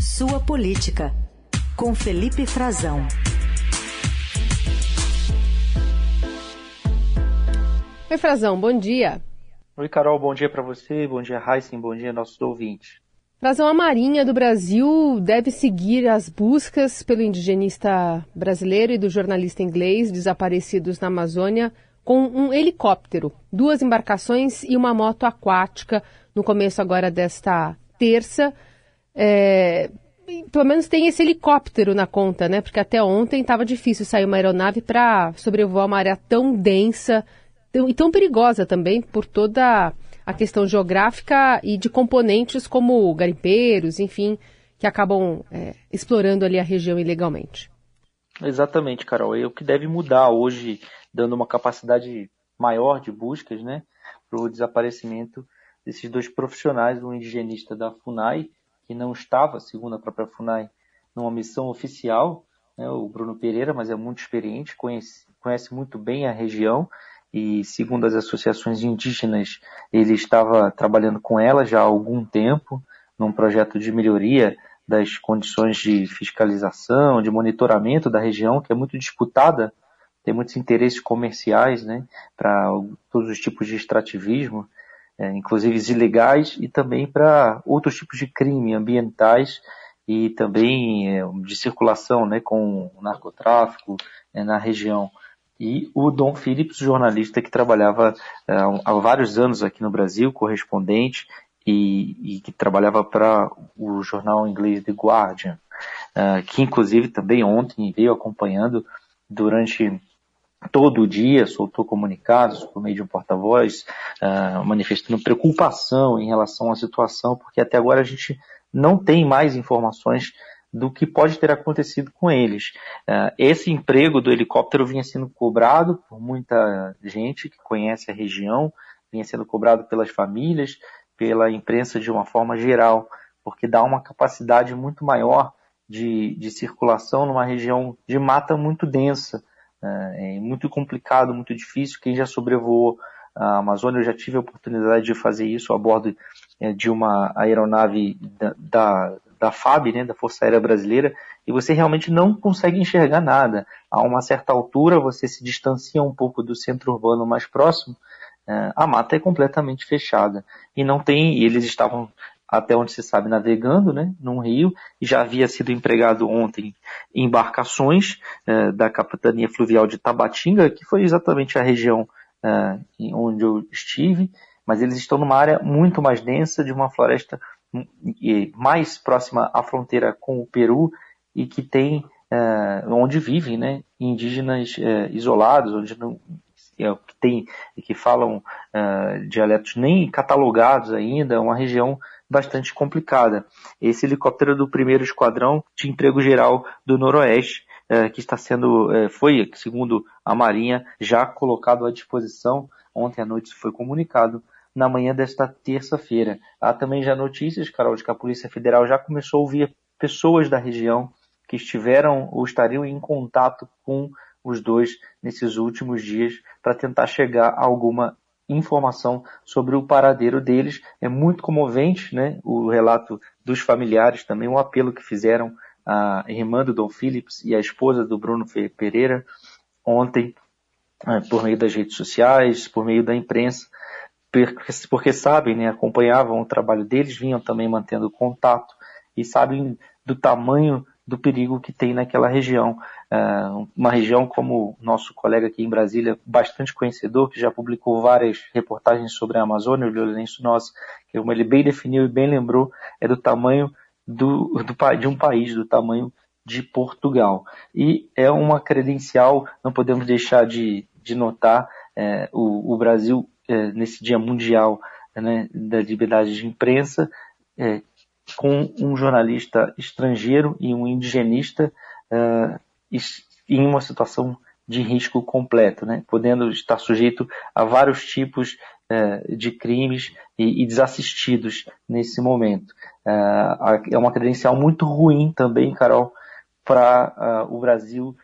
Sua Política, com Felipe Frazão. Oi, Frazão, bom dia. Oi, Carol, bom dia para você, bom dia, Heisen, bom dia, nossos ouvintes. Frazão, a Marinha do Brasil deve seguir as buscas pelo indigenista brasileiro e do jornalista inglês desaparecidos na Amazônia com um helicóptero, duas embarcações e uma moto aquática no começo agora desta terça. É, pelo menos tem esse helicóptero na conta, né? Porque até ontem estava difícil sair uma aeronave para sobrevoar uma área tão densa e tão perigosa também por toda a questão geográfica e de componentes como garimpeiros, enfim, que acabam é, explorando ali a região ilegalmente. Exatamente, Carol. É o que deve mudar hoje, dando uma capacidade maior de buscas, né, para o desaparecimento desses dois profissionais, um indigenista da FUNAI, que não estava, segundo a própria FUNAI, numa missão oficial, né, o Bruno Pereira, mas é muito experiente, conhece, conhece muito bem a região e, segundo as associações indígenas, ele estava trabalhando com elas já há algum tempo, num projeto de melhoria das condições de fiscalização, de monitoramento da região, que é muito disputada, tem muitos interesses comerciais, né, para todos os tipos de extrativismo, é, inclusive ilegais, e também para outros tipos de crime ambientais e também é, de circulação, né, com narcotráfico é, na região. E o Dom Phillips, jornalista que trabalhava é, há vários anos aqui no Brasil, correspondente, e, e que trabalhava para o jornal inglês The Guardian, uh, que inclusive também ontem veio acompanhando durante todo dia, soltou comunicados por meio de um porta-voz, uh, manifestando preocupação em relação à situação, porque até agora a gente não tem mais informações do que pode ter acontecido com eles. Uh, esse emprego do helicóptero vinha sendo cobrado por muita gente que conhece a região, vinha sendo cobrado pelas famílias, pela imprensa de uma forma geral, porque dá uma capacidade muito maior de, de circulação numa região de mata muito densa. Né? É muito complicado, muito difícil. Quem já sobrevoou a Amazônia, eu já tive a oportunidade de fazer isso a bordo é, de uma aeronave da, da, da FAB, né, da Força Aérea Brasileira, e você realmente não consegue enxergar nada. A uma certa altura, você se distancia um pouco do centro urbano mais próximo, é, a mata é completamente fechada e não tem, eles estavam até onde se sabe navegando, né, num rio, e já havia sido empregado ontem embarcações é, da capitania fluvial de Tabatinga, que foi exatamente a região é, onde eu estive, mas eles estão numa área muito mais densa, de uma floresta hum, mais próxima à fronteira com o Peru e que tem é, onde vivem, né, indígenas é, isolados, onde não, que tem que falam uh, dialetos nem catalogados ainda, é uma região bastante complicada. Esse helicóptero é do primeiro esquadrão de emprego geral do Noroeste, uh, que está sendo, uh, foi, segundo a Marinha, já colocado à disposição. Ontem à noite foi comunicado na manhã desta terça-feira. Há também já notícias, Carol, de que a Polícia Federal já começou a ouvir pessoas da região que estiveram ou estariam em contato com os dois nesses últimos dias para tentar chegar a alguma informação sobre o paradeiro deles. É muito comovente né, o relato dos familiares, também o apelo que fizeram a irmã do Dom Phillips e a esposa do Bruno Pereira ontem, é, por meio das redes sociais, por meio da imprensa, porque sabem, né, acompanhavam o trabalho deles, vinham também mantendo contato e sabem do tamanho do perigo que tem naquela região. Uh, uma região como nosso colega aqui em Brasília, bastante conhecedor, que já publicou várias reportagens sobre a Amazônia, o Lourenço Nossa, que como ele bem definiu e bem lembrou, é do tamanho do, do, de um país, do tamanho de Portugal. E é uma credencial, não podemos deixar de, de notar, é, o, o, Brasil, é, nesse Dia Mundial né, da Liberdade de Imprensa, é, com um jornalista estrangeiro e um indigenista uh, em uma situação de risco completo, né? podendo estar sujeito a vários tipos uh, de crimes e, e, desassistidos nesse momento. Uh, é uma credencial muito ruim também, Carol, para o Brasil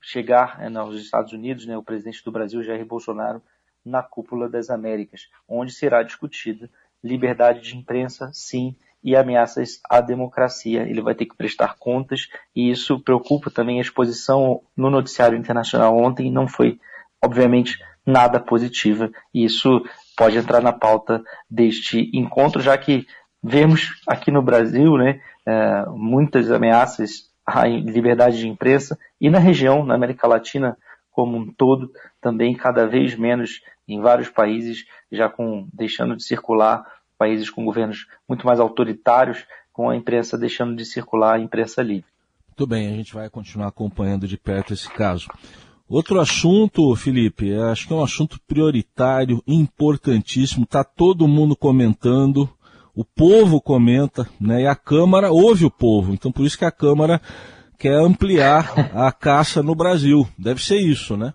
chegar nos Estados Unidos, né, o presidente do Brasil, Jair Bolsonaro, na cúpula das Américas, onde será discutida liberdade de imprensa, sim, e ameaças à democracia. Ele vai ter que prestar contas e isso preocupa também a exposição no noticiário internacional ontem não foi, obviamente, nada positiva e isso pode entrar na pauta deste encontro, já que vemos aqui no Brasil né, é, muitas ameaças à liberdade de imprensa e na região, na América Latina como um todo, também cada vez menos em vários países, já com deixando de circular países com governos muito mais autoritários, com a imprensa deixando de circular a imprensa livre. Muito bem, a gente vai continuar acompanhando de perto esse caso. Outro assunto, Felipe, acho que é um assunto prioritário, importantíssimo, está todo mundo comentando, o povo comenta, né? E a Câmara ouve o povo. Então por isso que a Câmara quer ampliar a caça no Brasil. Deve ser isso, né?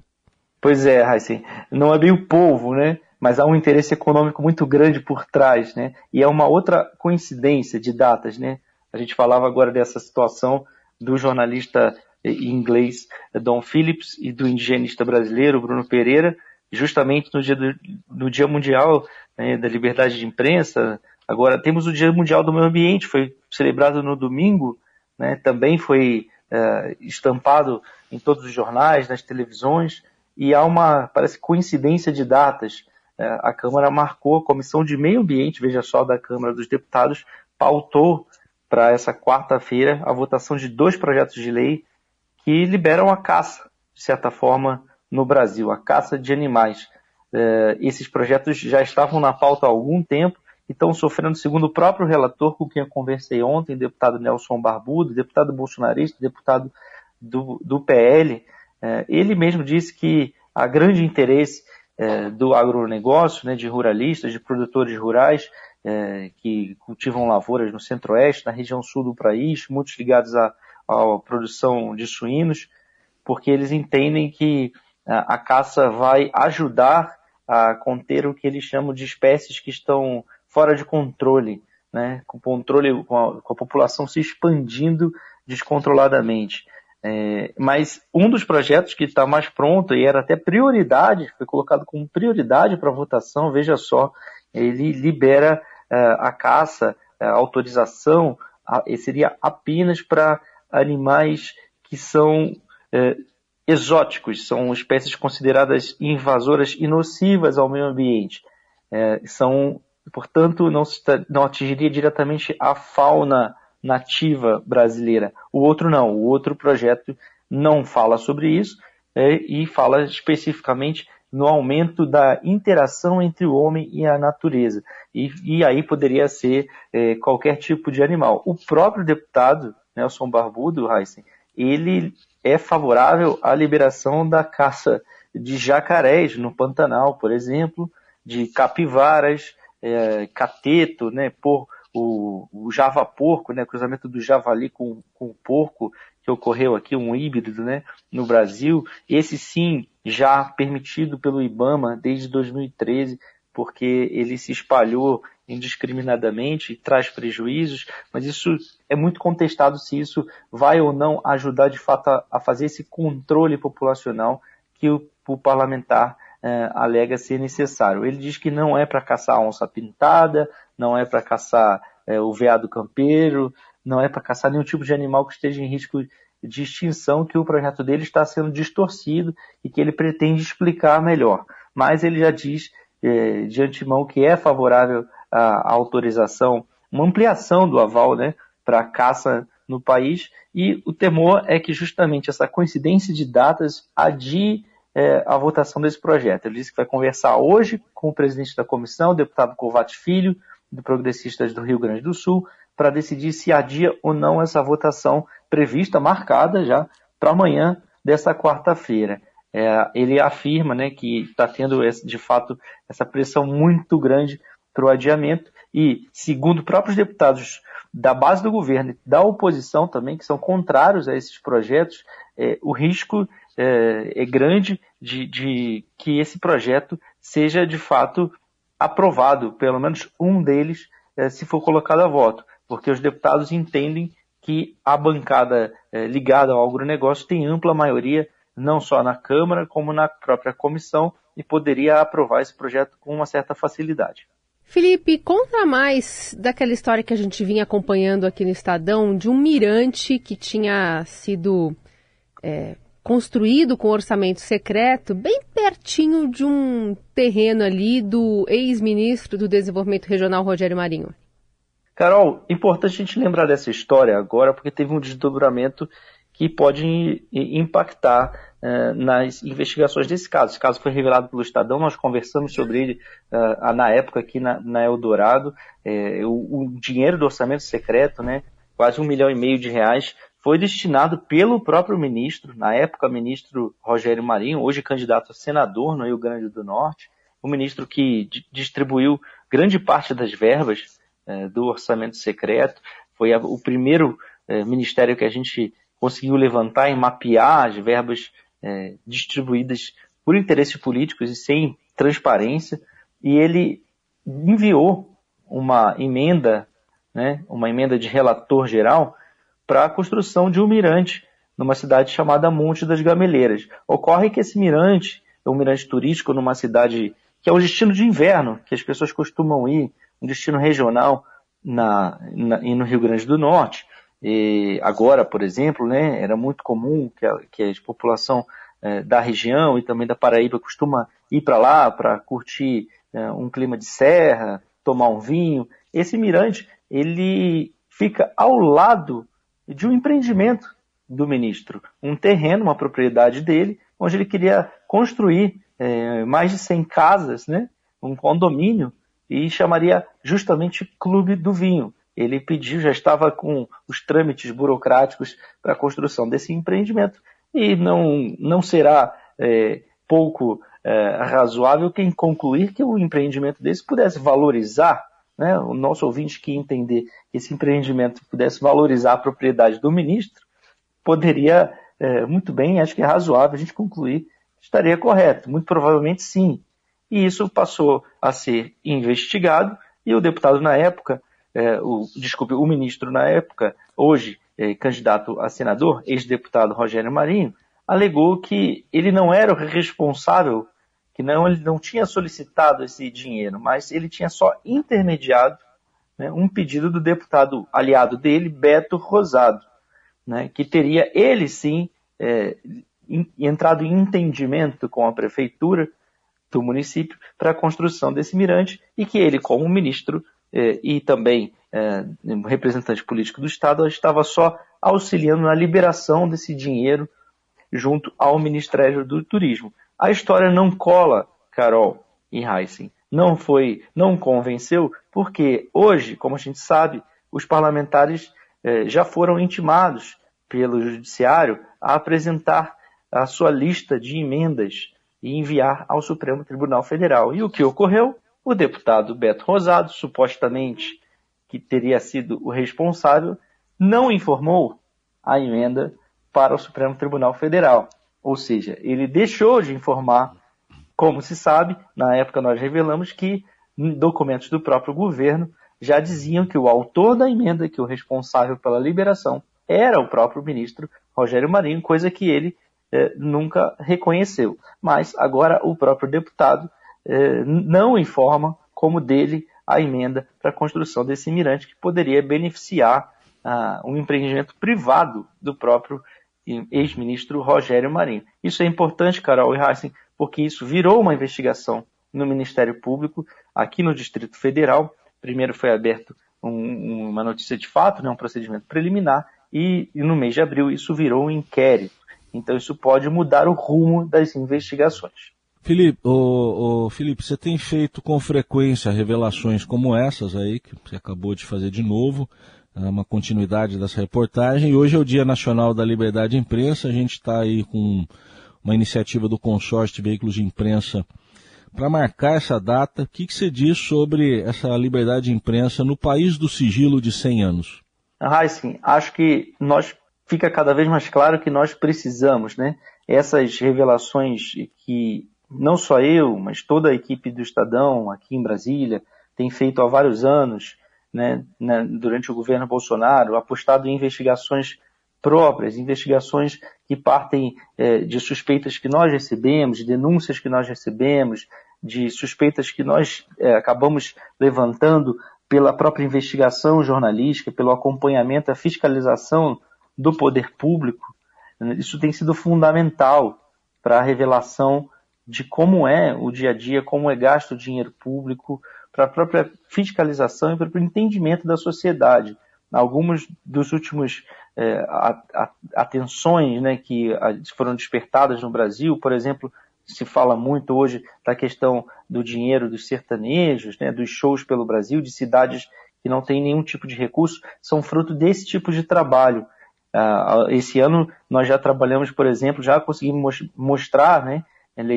Pois é, Raíssen. Não é bem o povo, né? Mas há um interesse econômico muito grande por trás, né? E é uma outra coincidência de datas, né? A gente falava agora dessa situação do jornalista inglês Don Phillips e do indigenista brasileiro Bruno Pereira, justamente no dia, do, no dia mundial né, da liberdade de imprensa. Agora temos o Dia Mundial do Meio Ambiente, foi celebrado no domingo, né, também foi é, estampado em todos os jornais, nas televisões, e há uma, parece, coincidência de datas. É, a Câmara marcou, a Comissão de Meio Ambiente, veja só, da Câmara dos Deputados, pautou para essa quarta-feira a votação de dois projetos de lei que liberam a caça, de certa forma, no Brasil, a caça de animais. É, esses projetos já estavam na pauta há algum tempo e estão sofrendo, segundo o próprio relator com quem eu conversei ontem, deputado Nelson Barbudo, deputado bolsonarista, deputado do, do PL, é, ele mesmo disse que há grande interesse é, do agronegócio, né, de ruralistas, de produtores rurais, é, que cultivam lavouras no centro-oeste, na região sul do país, muitos ligados a, à produção de suínos, porque eles entendem que a, a caça vai ajudar a conter o que eles chamam de espécies que estão fora de controle, né? com controle com a, com a população se expandindo descontroladamente. É, mas um dos projetos que está mais pronto e era até prioridade, foi colocado como prioridade para votação, veja só, ele libera uh, a caça, a autorização, uh, seria apenas para animais que são é, exóticos, são espécies consideradas invasoras e nocivas ao meio ambiente. É, são, portanto, não, não atingiria diretamente a fauna nativa brasileira. O outro não, o outro projeto não fala sobre isso é, e fala especificamente no aumento da interação entre o homem e a natureza. E, e aí poderia ser é, qualquer tipo de animal. O próprio deputado Nelson Barbudo, Heisen, ele é favorável à liberação da caça de jacarés no Pantanal, por exemplo, de capivaras, é, cateto, né, por, o, o java porco, né, cruzamento do javali com, com o porco, que ocorreu aqui, um híbrido né, no Brasil, esse sim já permitido pelo IBAMA desde 2013, porque ele se espalhou indiscriminadamente, traz prejuízos, mas isso é muito contestado se isso vai ou não ajudar de fato a, a fazer esse controle populacional que o, o parlamentar é, alega ser necessário. Ele diz que não é para caçar onça pintada, não é para caçar é, o veado campeiro, não é para caçar nenhum tipo de animal que esteja em risco de extinção, que o projeto dele está sendo distorcido e que ele pretende explicar melhor. Mas ele já diz é, de antemão que é favorável a, autorização, uma ampliação do aval né, para caça no país, e o temor é que justamente essa coincidência de datas adie é, a votação desse projeto. Ele disse que vai conversar hoje com o presidente da comissão, o deputado Covate Filho, do Progressistas do Rio Grande do Sul, para decidir se adia ou não essa votação prevista, marcada já para amanhã dessa quarta-feira. É, ele afirma né, que está tendo, de fato, essa pressão muito grande para o adiamento e, segundo próprios deputados da base do governo e da oposição também, que são contrários a esses projetos, é, o risco é, é grande de, de, que esse projeto seja de fato aprovado, pelo menos um deles, é, se for colocado a voto, porque os deputados entendem que a bancada é, ligada ao agronegócio tem ampla maioria, não só na Câmara, como na própria comissão, e poderia aprovar esse projeto com uma certa facilidade. Felipe, conta mais daquela história que a gente vinha acompanhando aqui no Estadão de um mirante que tinha sido é, construído com orçamento secreto, bem pertinho de um terreno ali do ex-ministro do Desenvolvimento Regional, Rogério Marinho. Carol, importante a gente lembrar dessa história agora, porque teve um desdobramento que pode impactar uh, nas investigações desse caso. Esse caso foi revelado pelo Estadão, nós conversamos sobre ele uh, na época aqui na, na Eldorado. É, o, o, dinheiro do orçamento secreto, né, quase um milhão e meio de reais, foi destinado pelo próprio ministro, na época ministro Rogério Marinho, hoje candidato a senador no Rio Grande do Norte, o ministro que distribuiu grande parte das verbas uh, do orçamento secreto, foi a, o primeiro ministério que a gente conseguiu levantar e mapear as verbas é, distribuídas por interesses políticos e sem transparência, e ele enviou uma emenda, né, uma emenda de relator geral, para a construção de um mirante numa cidade chamada Monte das Gameleiras. Ocorre que esse mirante é um mirante turístico numa cidade que é um destino de inverno, que as pessoas costumam ir, um destino regional na, na, no Rio Grande do Norte. E agora, por exemplo, né, era muito comum que a, que a população é, da região e também da Paraíba costuma ir para lá para curtir é, um clima de serra, tomar um vinho. Esse mirante ele fica ao lado de um empreendimento do ministro, um terreno, uma propriedade dele, onde ele queria construir é, mais de 100 casas, né, um condomínio, e chamaria justamente Clube do Vinho. Ele pediu, já estava com os trâmites burocráticos para a construção desse empreendimento e não, não será é, pouco é, razoável quem concluir que o empreendimento desse pudesse valorizar, né, o nosso ouvinte que entender que esse empreendimento pudesse valorizar a propriedade do ministro, poderia é, muito bem, acho que é razoável a gente concluir estaria correto, muito provavelmente sim. E isso passou a ser investigado e o deputado na época é, o, desculpe, o ministro na época, hoje é, candidato a senador, ex-deputado Rogério Marinho, alegou que ele não era o responsável, que não, ele não tinha solicitado esse dinheiro, mas ele tinha só intermediado né, um pedido do deputado aliado dele, Beto Rosado, né, que teria ele sim é, entrado em entendimento com a prefeitura do município para a construção desse mirante e que ele, como ministro é, e também é, representante político do Estado, estava só auxiliando na liberação desse dinheiro junto ao Ministério do Turismo. A história não cola, Carol e Heisen. Não foi, não convenceu, porque hoje, como a gente sabe, os parlamentares é, já foram intimados pelo Judiciário a apresentar a sua lista de emendas e enviar ao Supremo Tribunal Federal. E o que ocorreu? O deputado Beto Rosado, supostamente que teria sido o responsável, não informou a emenda para o Supremo Tribunal Federal. Ou seja, ele deixou de informar, como se sabe, na época nós revelamos que documentos do próprio governo já diziam que o autor da emenda, que o responsável pela liberação, era o próprio ministro Rogério Marinho, coisa que ele eh, nunca reconheceu. Mas agora o próprio deputado eh, não informa como dele a emenda para a construção desse mirante que poderia beneficiar ah, um empreendimento privado do próprio ex-ministro Rogério Marinho. Isso é importante, Carol e Heisen, porque isso virou uma investigação no Ministério Público, aqui no Distrito Federal. Primeiro foi aberto um, uma notícia de fato, né, um procedimento preliminar, e, e no mês de abril isso virou um inquérito. Então isso pode mudar o rumo das investigações. Felipe, o, o, Felipe, você tem feito com frequência revelações como essas aí, que você acabou de fazer de novo, uma continuidade dessa reportagem. Hoje é o Dia Nacional da Liberdade de Imprensa, a gente está aí com uma iniciativa do consórcio de veículos de imprensa para marcar essa data. O que, que você diz sobre essa liberdade de imprensa no país do sigilo de 100 anos? Ah, sim. Acho que nós fica cada vez mais claro que nós precisamos, né? Essas revelações que não só eu, mas toda a equipe do Estadão aqui em Brasília tem feito há vários anos, né, né, durante o governo Bolsonaro, apostado em investigações próprias, investigações que partem é, de suspeitas que nós recebemos, de denúncias que nós recebemos, de suspeitas que nós é, acabamos levantando pela própria investigação jornalística, pelo acompanhamento, a fiscalização do poder público, isso tem sido fundamental para a revelação de como é o dia a dia, como é gasto o dinheiro público, para a própria fiscalização e para o entendimento da sociedade. Algumas dos últimos é, atenções né, que foram despertadas no Brasil, por exemplo, se fala muito hoje da questão do dinheiro dos sertanejos, né, dos shows pelo Brasil, de cidades que não têm nenhum tipo de recurso, são fruto desse tipo de trabalho. Uh, esse ano nós já trabalhamos, por exemplo, já conseguimos mostrar, né,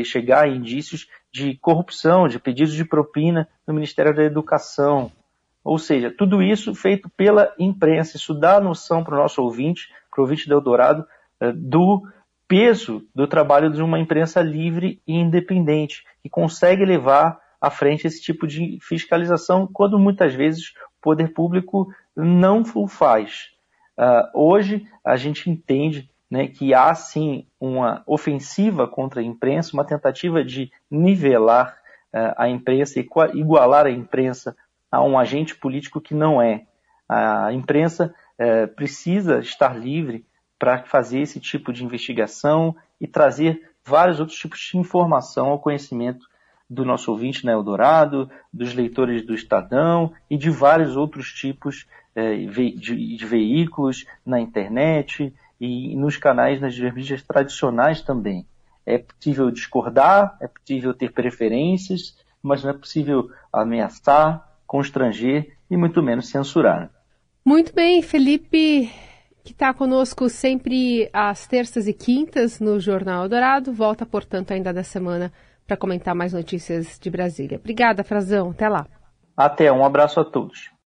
chegar a indícios de corrupção, de pedidos de propina no Ministério da Educação. Ou seja, tudo isso feito pela imprensa. Isso dá noção para o nosso ouvinte, para o ouvinte do Eldorado, uh, do peso do trabalho de uma imprensa livre e independente, que consegue levar à frente esse tipo de fiscalização, quando muitas vezes o poder público não o faz. Uh, hoje a gente entende né, que há sim uma ofensiva contra a imprensa, uma tentativa de nivelar uh, a imprensa e igualar a imprensa a um agente político que não é. A imprensa uh, precisa estar livre para fazer esse tipo de investigação e trazer vários outros tipos de informação ao conhecimento do nosso ouvinte na Eldorado, dos leitores do Estadão e de vários outros tipos de, de, veículos na internet e nos canais nas mídias tradicionais também. É possível discordar, é possível ter preferências, mas não é possível ameaçar, constranger e muito menos censurar. Muito bem, Felipe que está conosco sempre às terças e quintas no Jornal Dourado. Volta, portanto, ainda da semana para comentar mais notícias de Brasília. Obrigada, Frazão. Até lá. Até, um abraço a todos.